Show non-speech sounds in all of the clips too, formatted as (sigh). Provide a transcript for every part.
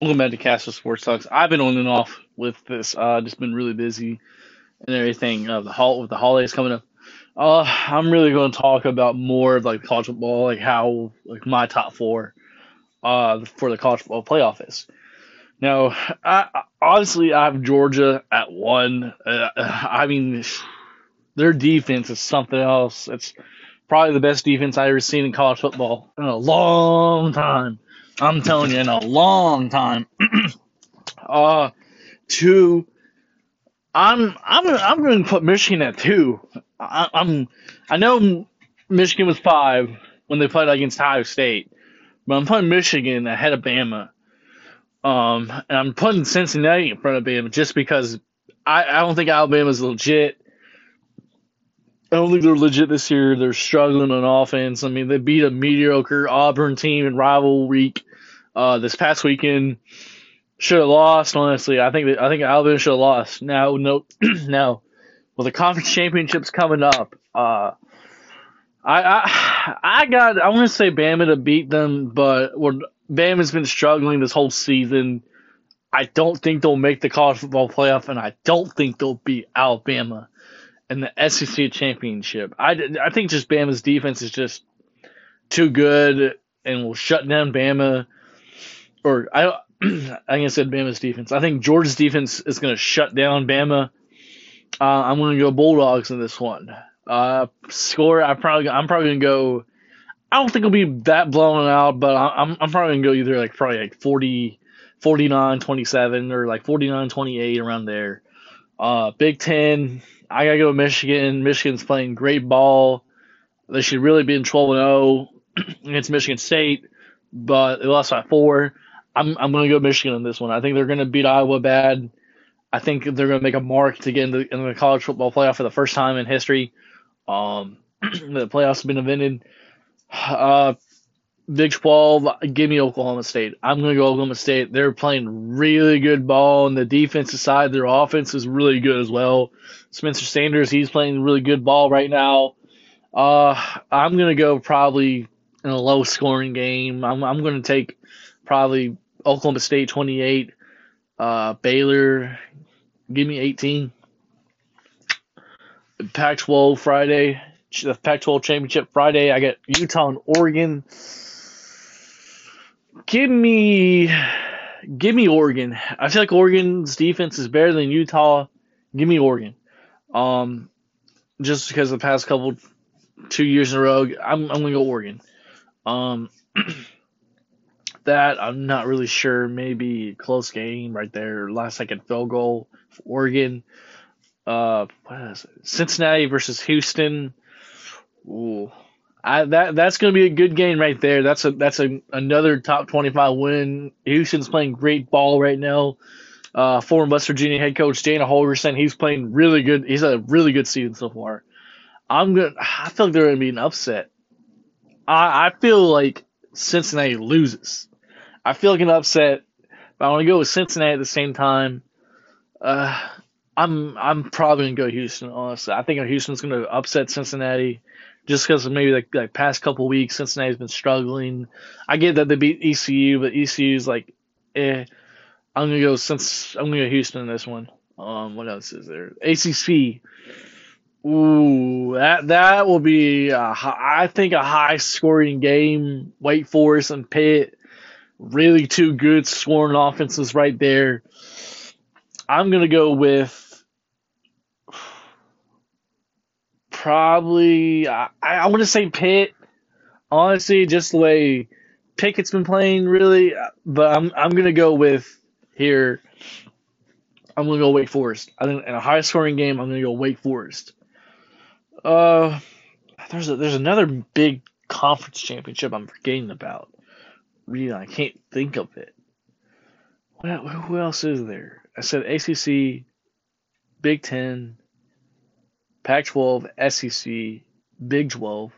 Welcome back to Castle Sports Talks. I've been on and off with this. Uh, just been really busy and everything. Uh, the hol- with the holidays coming up. Uh, I'm really going to talk about more of like college football, like how like my top four, uh, for the college football playoff is. Now, I, I- honestly, I have Georgia at one. Uh, I mean, their defense is something else. It's probably the best defense I've ever seen in college football in a long time. I'm telling you, in a long time. (clears throat) uh, two. I'm I'm I'm going to put Michigan at two. I, I'm I know Michigan was five when they played against Ohio State, but I'm putting Michigan ahead of Bama. Um, and I'm putting Cincinnati in front of Bama just because I, I don't think Alabama's legit. I don't think they're legit this year. They're struggling on offense. I mean, they beat a mediocre Auburn team in rival week uh, this past weekend. Should have lost, honestly. I think that, I think Alabama should have lost. Now, no, (clears throat) now, with the conference championships coming up, uh, I I I got I want to say Bama to beat them, but well, Bama's been struggling this whole season. I don't think they'll make the college football playoff, and I don't think they'll beat Alabama in the SEC championship. I, I think just Bama's defense is just too good and will shut down Bama. Or I (clears throat) I think I said Bama's defense. I think Georgia's defense is going to shut down Bama. Uh, I'm going to go Bulldogs in this one. Uh, score. I probably I'm probably going to go. I don't think it'll be that blown out, but I'm I'm probably going to go either like probably like 40, 49, 27 or like 49, 28 around there. Uh, Big Ten. I gotta go Michigan. Michigan's playing great ball. They should really be in 12 and 0 (clears throat) against Michigan State, but they lost by four. I'm I'm gonna go Michigan on this one. I think they're gonna beat Iowa bad. I think they're gonna make a mark to get in the, in the college football playoff for the first time in history. Um, (clears throat) the playoffs have been invented. Uh, Big 12, give me Oklahoma State. I'm going to go Oklahoma State. They're playing really good ball on the defensive side. Their offense is really good as well. Spencer Sanders, he's playing really good ball right now. Uh, I'm going to go probably in a low scoring game. I'm, I'm going to take probably Oklahoma State 28, uh, Baylor, give me 18. Pac 12 Friday, the Pac 12 championship Friday, I got Utah and Oregon. Give me, give me Oregon. I feel like Oregon's defense is better than Utah. Give me Oregon. Um, just because the past couple, two years in a row, I'm I'm gonna go Oregon. Um, (clears throat) that I'm not really sure. Maybe close game right there, last second field goal for Oregon. Uh, what is it? Cincinnati versus Houston. Ooh, I that that's gonna be a good game right there. That's a that's a another top twenty five win. Houston's playing great ball right now. Uh, former West Virginia head coach Dana Holgorsen, he's playing really good. He's had a really good season so far. I'm gonna. I feel like they're gonna be an upset. I I feel like Cincinnati loses. I feel like an upset. But I want to go with Cincinnati at the same time. Uh, I'm I'm probably gonna go Houston. Honestly, I think Houston's gonna upset Cincinnati just because maybe like like past couple weeks Cincinnati's been struggling. I get that they beat ECU, but ECU's like, eh. I'm gonna go since I'm gonna go Houston in this one. Um, what else is there? ACC. Ooh, that that will be a hi- I think a high scoring game. Wake Forest and Pitt, really two good scoring offenses right there. I'm gonna go with probably I, I want to say Pitt. Honestly, just the way Pickett's been playing, really. But I'm I'm gonna go with here. I'm gonna go Wake Forest. I think in a high scoring game, I'm gonna go Wake Forest. Uh, there's a, there's another big conference championship I'm forgetting about. Really, I can't think of it. What who else is there? I said ACC, Big Ten, Pac-12, SEC, Big 12.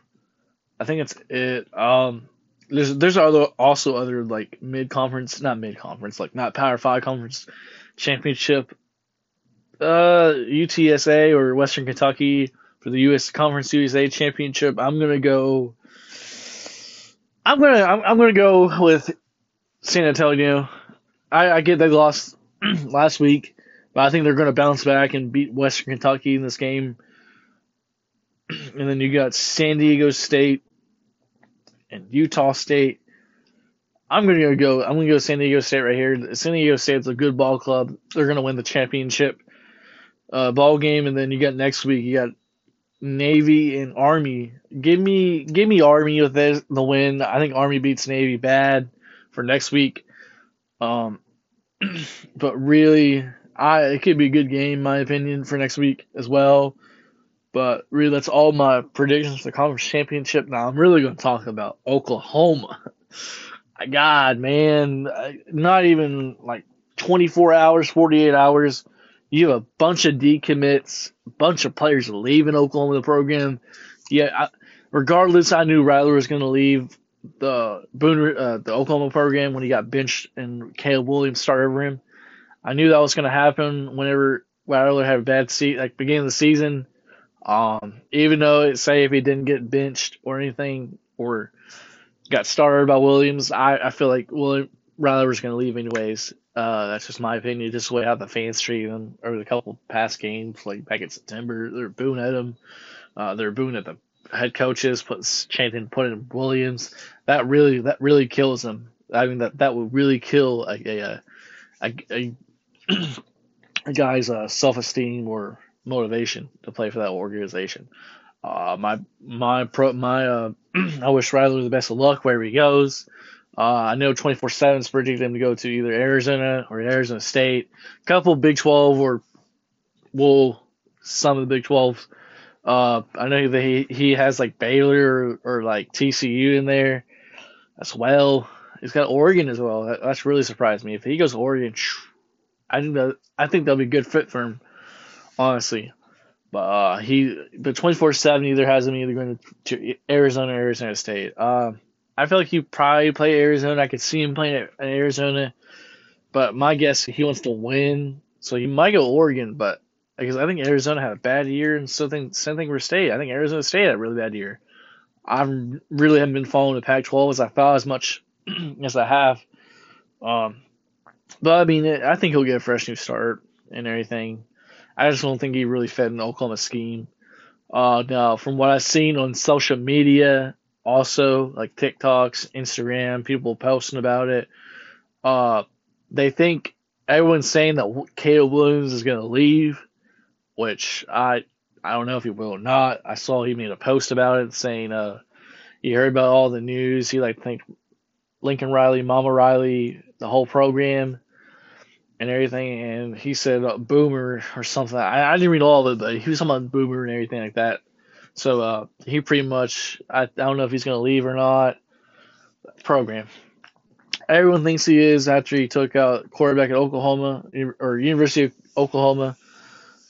I think it's it. Um, there's there's other also other like mid conference, not mid conference, like not Power Five conference championship. Uh, UTSA or Western Kentucky for the U.S. Conference USA championship. I'm gonna go. I'm gonna I'm, I'm gonna go with San Antonio. I, I get they lost (clears throat) last week, but I think they're to bounce back and beat Western Kentucky in this game. (clears throat) And then you got San Diego State and Utah State. I'm gonna go. I'm gonna go San Diego State right here. San Diego State's a good ball club. They're gonna win the championship uh, ball game, and then you got next week. You got Navy and Army. Give me, give me Army with the win. I think Army beats Navy bad for next week. Um, (clears throat) but really, I it could be a good game, my opinion, for next week as well. But really, that's all my predictions for the conference championship. Now I'm really going to talk about Oklahoma. (laughs) God, man, not even like 24 hours, 48 hours. You have a bunch of decommits, a bunch of players leaving Oklahoma the program. Yeah, I, regardless, I knew Rattler was going to leave the Boone, uh, the Oklahoma program when he got benched and Caleb Williams started over him. I knew that was going to happen whenever Rattler had a bad seat, like beginning of the season. Um, even though it say if he didn't get benched or anything or got started by Williams, I, I feel like William Rattler was going to leave anyways. Uh, that's just my opinion. Just the way how the fans treat him over the couple past games, like back in September, they're booing at him. Uh, they're booing at the head coaches, put chanting, putting Williams. That really, that really kills him. I mean, that that would really kill a a a, a, a (clears throat) guy's uh, self esteem or motivation to play for that organization. Uh, my my pro my uh, (clears throat) I wish Riley the best of luck wherever he goes. Uh, I know 24 7 is predicting him to go to either Arizona or Arizona State. A couple Big 12 or, well, some of the Big 12s. Uh, I know that he, he has like Baylor or, or like TCU in there as well. He's got Oregon as well. That, that's really surprised me. If he goes to Oregon, I think that I think that'll be a good fit for him, honestly. But uh, he the 24 seven either has him either going to Arizona or Arizona State. Uh, I feel like he probably play Arizona. I could see him playing at Arizona, but my guess he wants to win, so he might go Oregon. But because I think Arizona had a bad year, and so thing same thing for State. I think Arizona State had a really bad year. I really haven't been following the Pac-12 as I thought as much (clears throat) as I have. Um, but I mean, I think he'll get a fresh new start and everything. I just don't think he really fit in Oklahoma scheme. Uh, now, from what I've seen on social media, also like TikToks, Instagram, people posting about it. Uh, they think everyone's saying that Caleb Williams is going to leave, which I I don't know if he will or not. I saw he made a post about it saying uh he heard about all the news. He like think Lincoln Riley, Mama Riley, the whole program and everything, and he said uh, Boomer or something. I, I didn't read all of it, but he was talking about Boomer and everything like that. So uh, he pretty much, I, I don't know if he's going to leave or not. Program. Everyone thinks he is after he took out quarterback at Oklahoma or University of Oklahoma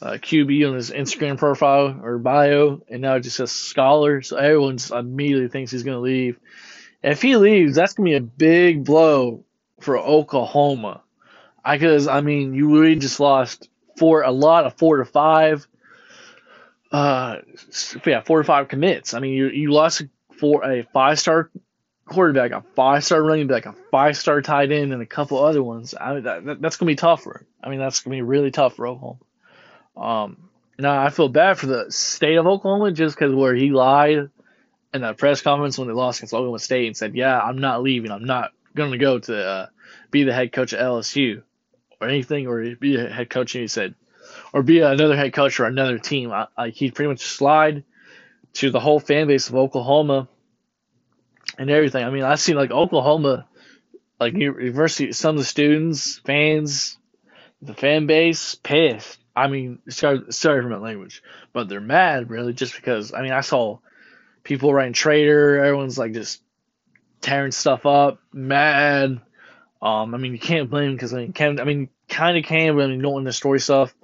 uh, QB on his Instagram profile or bio, and now it just says scholar. So everyone immediately thinks he's going to leave. If he leaves, that's going to be a big blow for Oklahoma. Because I, mean, you really just lost four a lot of four to five uh, yeah, four to five commits. I mean, you you lost for a five star quarterback, a five star running back, a five star tight end, and a couple other ones. I mean, that, that, that's gonna be tough. I mean, that's gonna be really tough for Oklahoma. Um, now I feel bad for the state of Oklahoma just because where he lied in that press conference when they lost against Oklahoma State and said, "Yeah, I'm not leaving. I'm not gonna go to uh, be the head coach at LSU or anything, or be a head coach." And he said, or be another head coach or another team. I, he'd pretty much slide to the whole fan base of Oklahoma and everything. I mean, I've seen like Oklahoma, like university, some of the students, fans, the fan base pissed. I mean, sorry, sorry for my language, but they're mad really just because. I mean, I saw people writing traitor. Everyone's like just tearing stuff up, mad. Um, I mean, you can't blame him because I mean, can I mean, kind of can, but I mean, want the story stuff.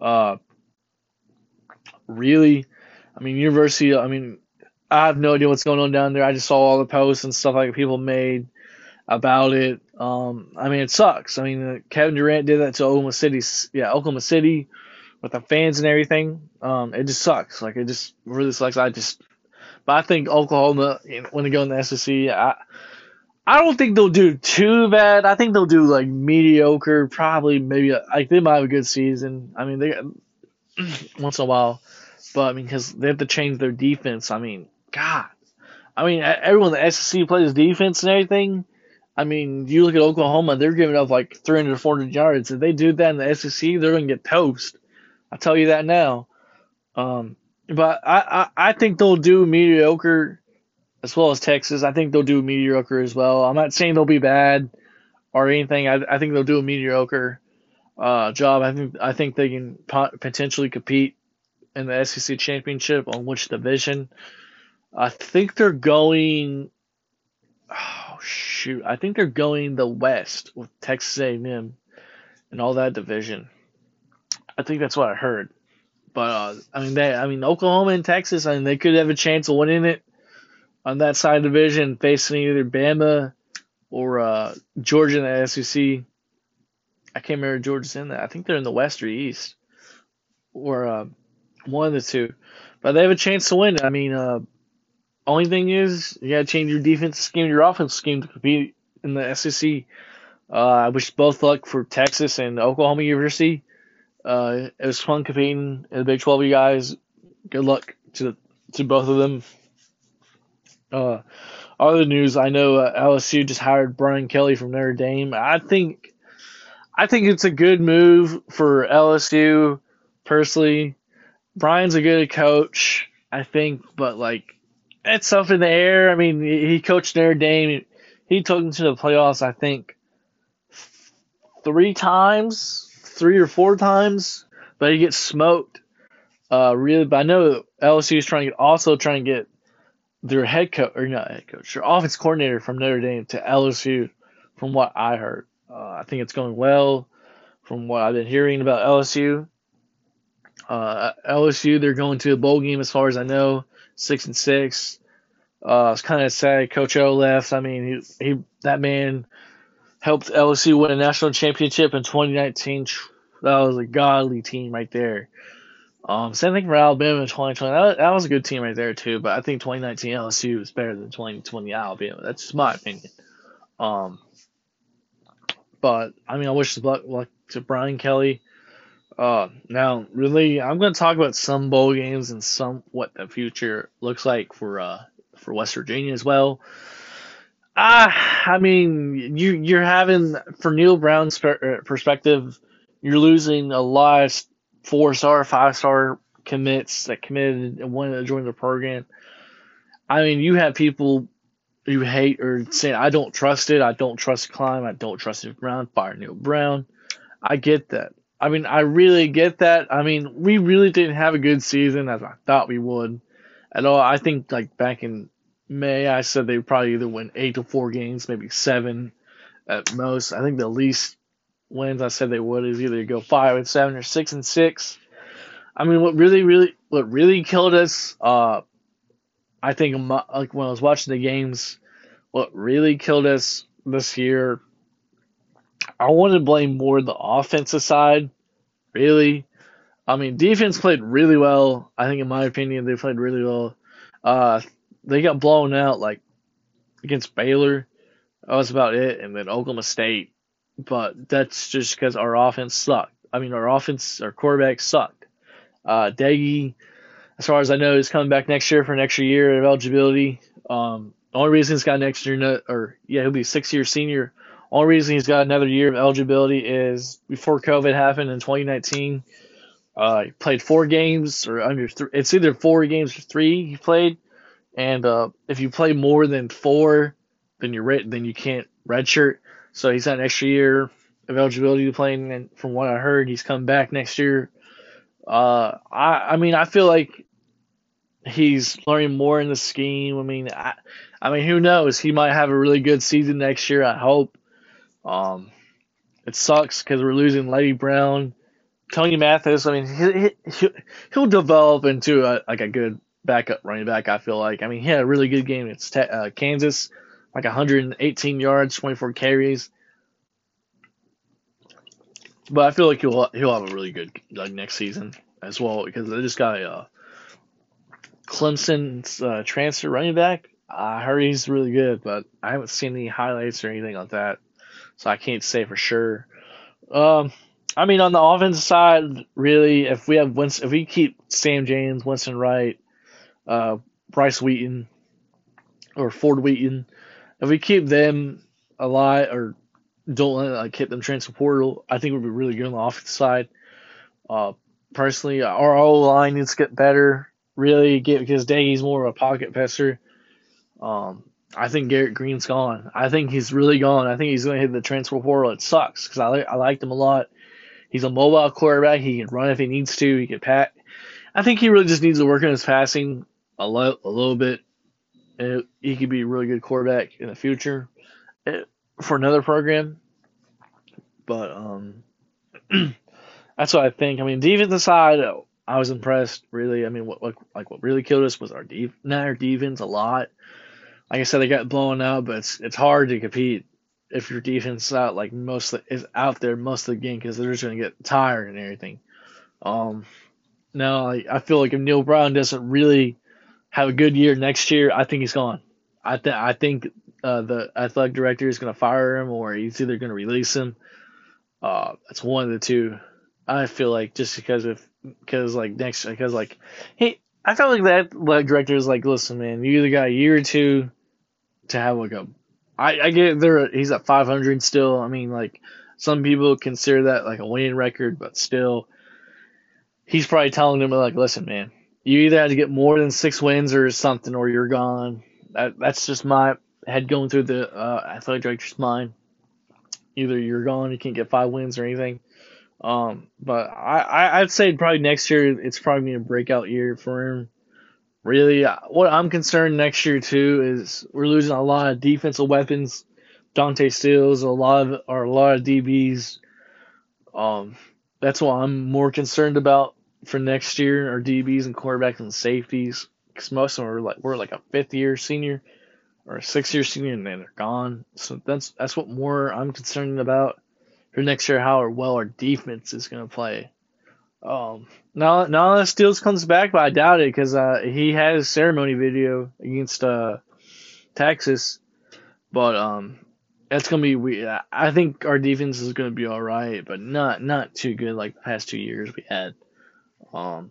Uh, really, I mean, University. I mean, I have no idea what's going on down there. I just saw all the posts and stuff like people made about it. Um, I mean, it sucks. I mean, uh, Kevin Durant did that to Oklahoma City. Yeah, Oklahoma City with the fans and everything. Um, it just sucks. Like it just really sucks. I just, but I think Oklahoma when they go in the SEC, I, I don't think they'll do too bad. I think they'll do like mediocre, probably maybe like they might have a good season. I mean, they (clears throat) once in a while, but I mean because they have to change their defense. I mean, God, I mean everyone the SEC plays defense and everything. I mean, you look at Oklahoma; they're giving up like 300, 400 yards. If they do that in the SEC, they're going to get toast. I tell you that now. Um, but I, I, I think they'll do mediocre as well as Texas. I think they'll do mediocre as well. I'm not saying they'll be bad or anything. I, I think they'll do a mediocre uh, job. I think I think they can potentially compete in the SEC championship on which division. I think they're going. Oh shoot! I think they're going the West with Texas A&M and all that division. I think that's what I heard. But uh, I mean, they, I mean, Oklahoma and Texas, I mean, they could have a chance of winning it on that side of the division, facing either Bama or uh, Georgia in the SEC. I can't remember Georgia's in that. I think they're in the West or East, or uh, one of the two. But they have a chance to win. I mean, uh, only thing is you got to change your defense scheme, your offense scheme to compete in the SEC. Uh, I wish both luck for Texas and Oklahoma University. Uh, it was fun competing in the Big 12, you guys. Good luck to to both of them. Uh, other news, I know uh, LSU just hired Brian Kelly from Notre Dame. I think, I think it's a good move for LSU. Personally, Brian's a good coach, I think, but like it's up in the air. I mean, he coached Notre Dame. He took them to the playoffs, I think, three times three or four times, but he gets smoked. Uh, really, but I know LSU is trying to get, also trying to get their head coach or not head coach, their offense coordinator from Notre Dame to LSU. From what I heard, uh, I think it's going well. From what I've been hearing about LSU, uh, LSU they're going to a bowl game as far as I know, six and six. Uh, it's kind of sad. Coach O left. I mean, he, he that man helped LSU win a national championship in 2019. That was a godly team right there. Um, same thing for Alabama in 2020. That, that was a good team right there too. But I think 2019 LSU was better than 2020 Alabama. That's just my opinion. Um, but I mean, I wish luck, luck to Brian Kelly. Uh, now, really, I'm going to talk about some bowl games and some what the future looks like for uh for West Virginia as well. Ah, I mean, you you're having for Neal Brown's uh, perspective, you're losing a lot of four star, five star commits that committed and wanted to join the program. I mean, you have people you hate or say, I don't trust it. I don't trust Klein. I don't trust Neal Brown. Fire Neal Brown. I get that. I mean, I really get that. I mean, we really didn't have a good season as I thought we would at all. I think like back in May, I said they would probably either win eight to four games, maybe seven at most. I think the least wins I said they would is either go five and seven or six and six. I mean, what really, really, what really killed us, uh, I think, like when I was watching the games, what really killed us this year, I want to blame more the offensive side. Really, I mean, defense played really well. I think, in my opinion, they played really well. Uh, they got blown out like against Baylor. That was about it, and then Oklahoma State. But that's just because our offense sucked. I mean, our offense, our quarterback sucked. Uh, Doege, as far as I know, is coming back next year for an extra year of eligibility. Um, the only reason he's got an extra, year, or yeah, he'll be a six-year senior. Only reason he's got another year of eligibility is before COVID happened in 2019. Uh, he played four games or under three. It's either four games or three he played. And uh, if you play more than four, then you're red, then you can't redshirt. So he's got an extra year of eligibility to play. And from what I heard, he's coming back next year. Uh, I I mean I feel like he's learning more in the scheme. I mean I I mean who knows? He might have a really good season next year. I hope. Um, it sucks because we're losing Leddie Brown. Tony Mathis, I mean, he, he, he'll develop into a, like a good backup running back. I feel like. I mean, he had a really good game against uh, Kansas, like 118 yards, 24 carries. But I feel like he'll he'll have a really good like next season as well because they just got a uh, Clemson's uh, transfer running back. I heard he's really good, but I haven't seen any highlights or anything like that, so I can't say for sure. Um, I mean, on the offensive side, really, if we have Winston, if we keep Sam James, Winston Wright, uh, Bryce Wheaton, or Ford Wheaton, if we keep them alive or don't let like keep them transfer portal, I think we'd be really good on the offensive side. Uh, personally, our O line needs to get better. Really, get because Doege's more of a pocket passer. Um, I think Garrett Green's gone. I think he's really gone. I think he's going to hit the transfer portal. It sucks because I I liked him a lot. He's a mobile quarterback. He can run if he needs to. He can pat. I think he really just needs to work on his passing a, lo- a little bit. And he could be a really good quarterback in the future eh, for another program. But um, (clears throat) that's what I think. I mean, defensive side, I was impressed. Really, I mean, what, what like what really killed us was our deep, not our defense a lot. Like I said, they got blown out, but it's it's hard to compete if your defense out like most of, is out there most of the game because they're just gonna get tired and everything. Um, now I, I feel like if Neal Brown doesn't really have a good year next year, I think he's gone. I I think uh, the athletic director is gonna fire him or he's either gonna release him. Uh, that's one of the two. I feel like just because of because like next because like hey I felt like that like director is like listen man you either got a year or two to have like a I I get there he's at 500 still I mean like some people consider that like a winning record but still he's probably telling them like listen man you either had to get more than six wins or something or you're gone that that's just my head going through the uh, athletic director's mind either you're gone you can't get five wins or anything um, but I, I I'd say probably next year it's probably a breakout year for him. Really, uh, what I'm concerned next year too is we're losing a lot of defensive weapons. Dante Stills, a lot of or a lot of DBs. Um, that's what I'm more concerned about for next year. Our DBs and quarterbacks and safeties, because most of them are like we're like a fifth year senior or a sixth year senior, and then they're gone. So that's that's what more I'm concerned about for next year how well our defense is going to play. Um, now, now that Stills comes back, but I doubt it because uh, he had his ceremony video against uh, Texas. But um, that's gonna be we. I think our defense is gonna be all right, but not not too good like the past two years we had. Um,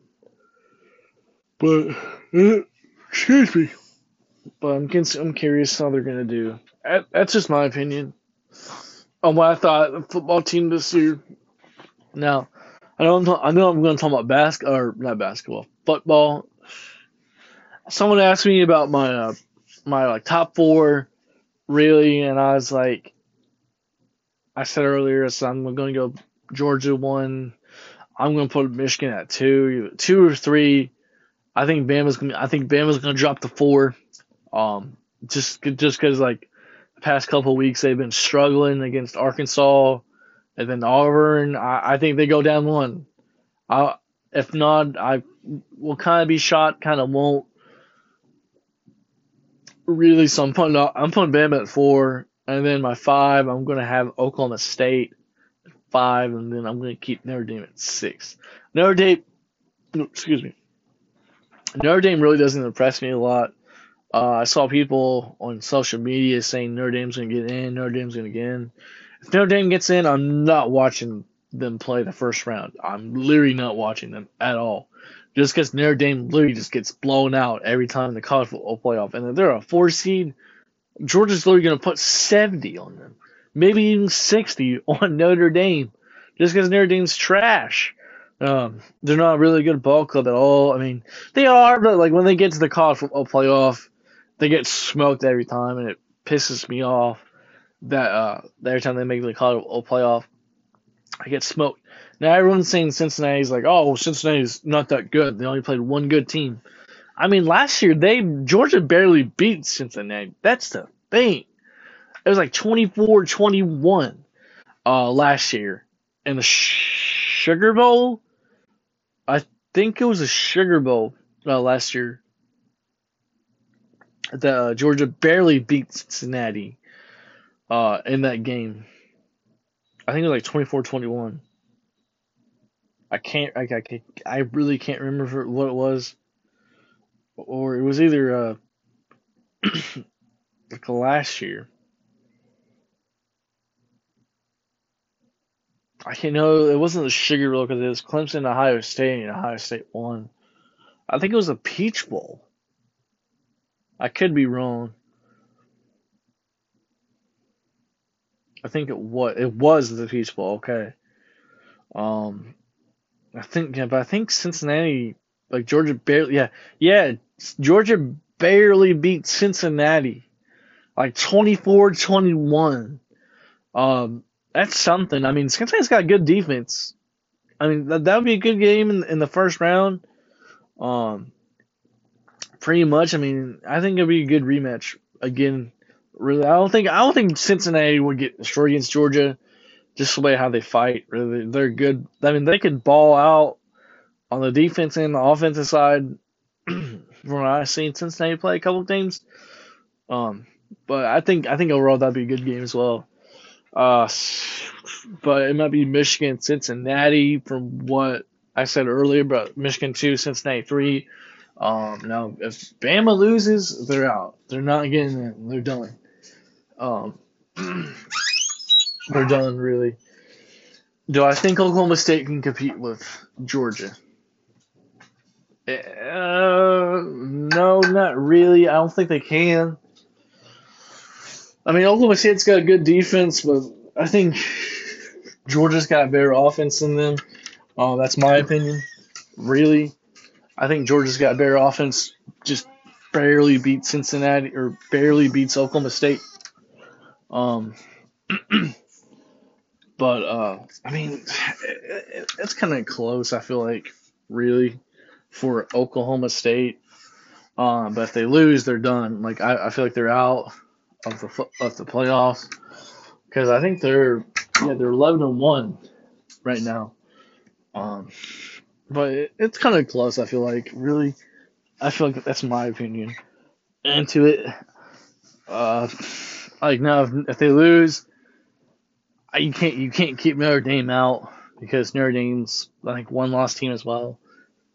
but uh, excuse me. But I'm I'm curious how they're gonna do. That's just my opinion on what I thought the football team this year. Now, I don't I know I'm going to talk about basketball or not basketball, football. Someone asked me about my uh, my like top four, really, and I was like, I said earlier, so I'm going to go Georgia one. I'm going to put Michigan at two, two or three. I think Bama's gonna. I think Bama's going to drop to four. Um, just just because like the past couple weeks they've been struggling against Arkansas and then Auburn. I, I think they go down one. I, if not, I will kind of be shot, kind of won't. Really, so I'm putting I'm putting Bama at four, and then my five I'm gonna have Oklahoma State at five, and then I'm gonna keep Notre Dame at six. Notre Dame, excuse me. Notre Dame really doesn't impress me a lot. Uh, I saw people on social media saying Notre Dame's going to get in, Notre Dame's going to get in. If Notre Dame gets in, I'm not watching them play the first round. I'm literally not watching them at all. Just because Notre Dame literally just gets blown out every time in the college football playoff. And they're a four seed, Georgia's literally going to put 70 on them. Maybe even 60 (laughs) on Notre Dame. Just because Notre Dame's trash. Um, they're not a really good ball club at all. I mean, they are, but like when they get to the college football playoff, they get smoked every time, and it pisses me off that uh, every time they make the college football playoff, I get smoked. Now everyone's saying Cincinnati's like, oh, Cincinnati's not that good. They only played one good team. I mean, last year they Georgia barely beat Cincinnati. That's the thing. It was like 24-21 uh, last year in the Sugar Bowl. I think it was a Sugar Bowl uh, last year that uh, Georgia barely beat Cincinnati uh, in that game. I think it was like 24-21. I can't, I, I, can't, I really can't remember what it was, or it was either uh, (clears throat) like last year. I can't know it wasn't the Sugar Bowl because it was Clemson, Ohio State, and Ohio State won. I think it was a Peach Bowl. I could be wrong. I think it was it was the Peach Bowl. Okay. Um, I think yeah, but I think Cincinnati, like Georgia, barely yeah yeah Georgia barely beat Cincinnati, like 24-21. Um, that's something. I mean, Cincinnati's got good defense. I mean, that, would be a good game in, in the first round. Um, pretty much. I mean, I think it'd be a good rematch again. Really, I don't think I don't think Cincinnati would get destroyed against Georgia. Just the way how they fight, really, they're good. I mean, they could ball out on the defense and the offensive side. (clears throat) from what I've seen Cincinnati play a couple games. Um, but I think I think overall that'd be a good game as well. Uh, but it might be Michigan, Cincinnati, from what I said earlier. But Michigan two, Cincinnati three. Um, now if Bama loses, they're out. They're not getting in. They're done. Um, (clears throat) they're done really. Do I think Oklahoma State can compete with Georgia? Uh, no, not really. I don't think they can. I mean, Oklahoma State's got a good defense, but I think Georgia's got better offense than them. Uh, that's my opinion. Really, I think Georgia's got better offense. Just barely beat Cincinnati or barely beats Oklahoma State. Um, (clears throat) but uh, I mean, it, it, it's kind of close. I feel like really for Oklahoma State. Um, but if they lose, they're done. Like I, I feel like they're out of the of the playoffs because I think they're yeah they're eleven and one right now. Um, but it, it's kind of close. I feel like really, I feel like that's my opinion. Into it, uh, like now if, if they lose, I, you can't you can't keep Notre Dame out because Notre Dame's think one lost team as well.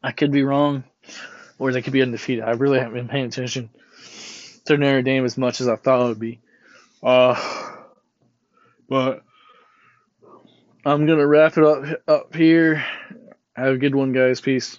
I could be wrong, or they could be undefeated. I really haven't been paying attention to Notre Dame as much as I thought it would be. Uh, but I'm gonna wrap it up up here. Have a good one, guys. Peace.